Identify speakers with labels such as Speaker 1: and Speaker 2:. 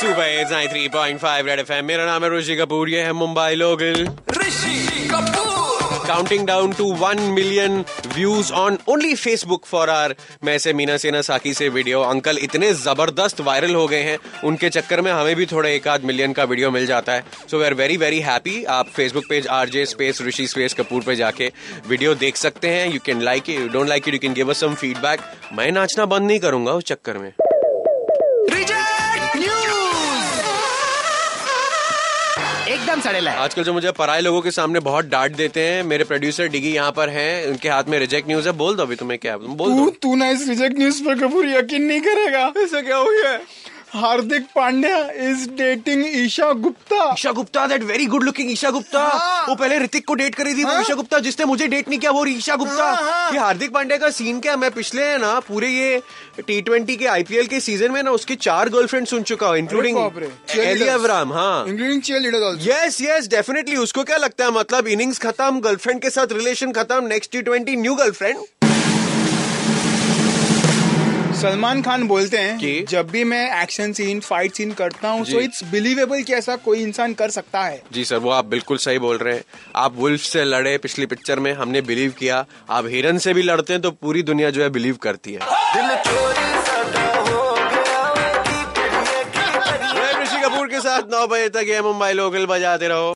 Speaker 1: सुबह three point five Red F मेरा नाम है ऋषि कपूर ये है Mumbai लोगल
Speaker 2: Rishi Kapoor.
Speaker 1: Counting down to one million views on only Facebook for R मैं से मीना सेना साकी से वीडियो अंकल इतने ज़बरदस्त वायरल हो गए हैं। उनके चक्कर में हमें भी थोड़ा एक आध मिलियन का वीडियो मिल जाता है। So we are very very happy आप Facebook page R J space Rishi space Kapoor पे जाके वीडियो देख सकते हैं। You can like it don't like it you can give us some feedback मैं नाचना बंद नहीं करूँगा उस चक्कर में।
Speaker 3: एकदम सड़ेला है
Speaker 1: आजकल जो मुझे पराए लोगों के सामने बहुत डांट देते हैं मेरे प्रोड्यूसर डिगी यहाँ पर हैं उनके हाथ में रिजेक्ट न्यूज़ है। बोल दो अभी तुम्हें क्या? तुम बोल
Speaker 4: तू तू ना इस रिजेक्ट न्यूज़ पर कपूर यकीन नहीं करेगा।
Speaker 1: ऐसा क्या हो? गया
Speaker 4: Hardik Pandya is dating Esha Gupta.
Speaker 1: Esha Gupta that very good looking Esha Gupta.
Speaker 4: हाँ।
Speaker 1: वो पहले ऋतिक को डेट करी थी वो
Speaker 4: हाँ।
Speaker 1: ईशा गुप्ता जिसने मुझे डेट नहीं किया वो ईशा गुप्ता।
Speaker 4: हाँ, हाँ।
Speaker 1: ये हार्दिक पांड्या का सीन क्या मैं पिछले है ना पूरे ये टी ट्वेंटी के आईपीएल के सीज़न में ना उसके चार गर्लफ्रेंड सुन चुका हूँ इंक्लूडिंग एली अवराम हाँ।
Speaker 4: Including cheerleader
Speaker 1: yes yes definitely उसको क्या लगता है? मतलब इनिंग्स खत्म गर्लफ्रेंड के साथ रिलेशन खत्म next T twenty new girlfriend
Speaker 4: Salman Khan बोलते हैं
Speaker 1: कि?
Speaker 4: जब भी मैं एक्शन सीन फाइट सीन करता हूँ। तो इट्स बिलीवेबल कि ऐसा कोई इंसान कर सकता है
Speaker 1: जी सर वो आप बिल्कुल सही बोल रहे हैं आप वुल्फ से लड़े पिछली पिक्चर में हमने बिलीव किया आप हिरन से भी लड़ते हैं तो पूरी दुनिया जो है बिलीव करती है
Speaker 2: हो
Speaker 1: ऋषि कपूर के साथ नौ बजे तक ये मुंबई लोकल बजाते रहो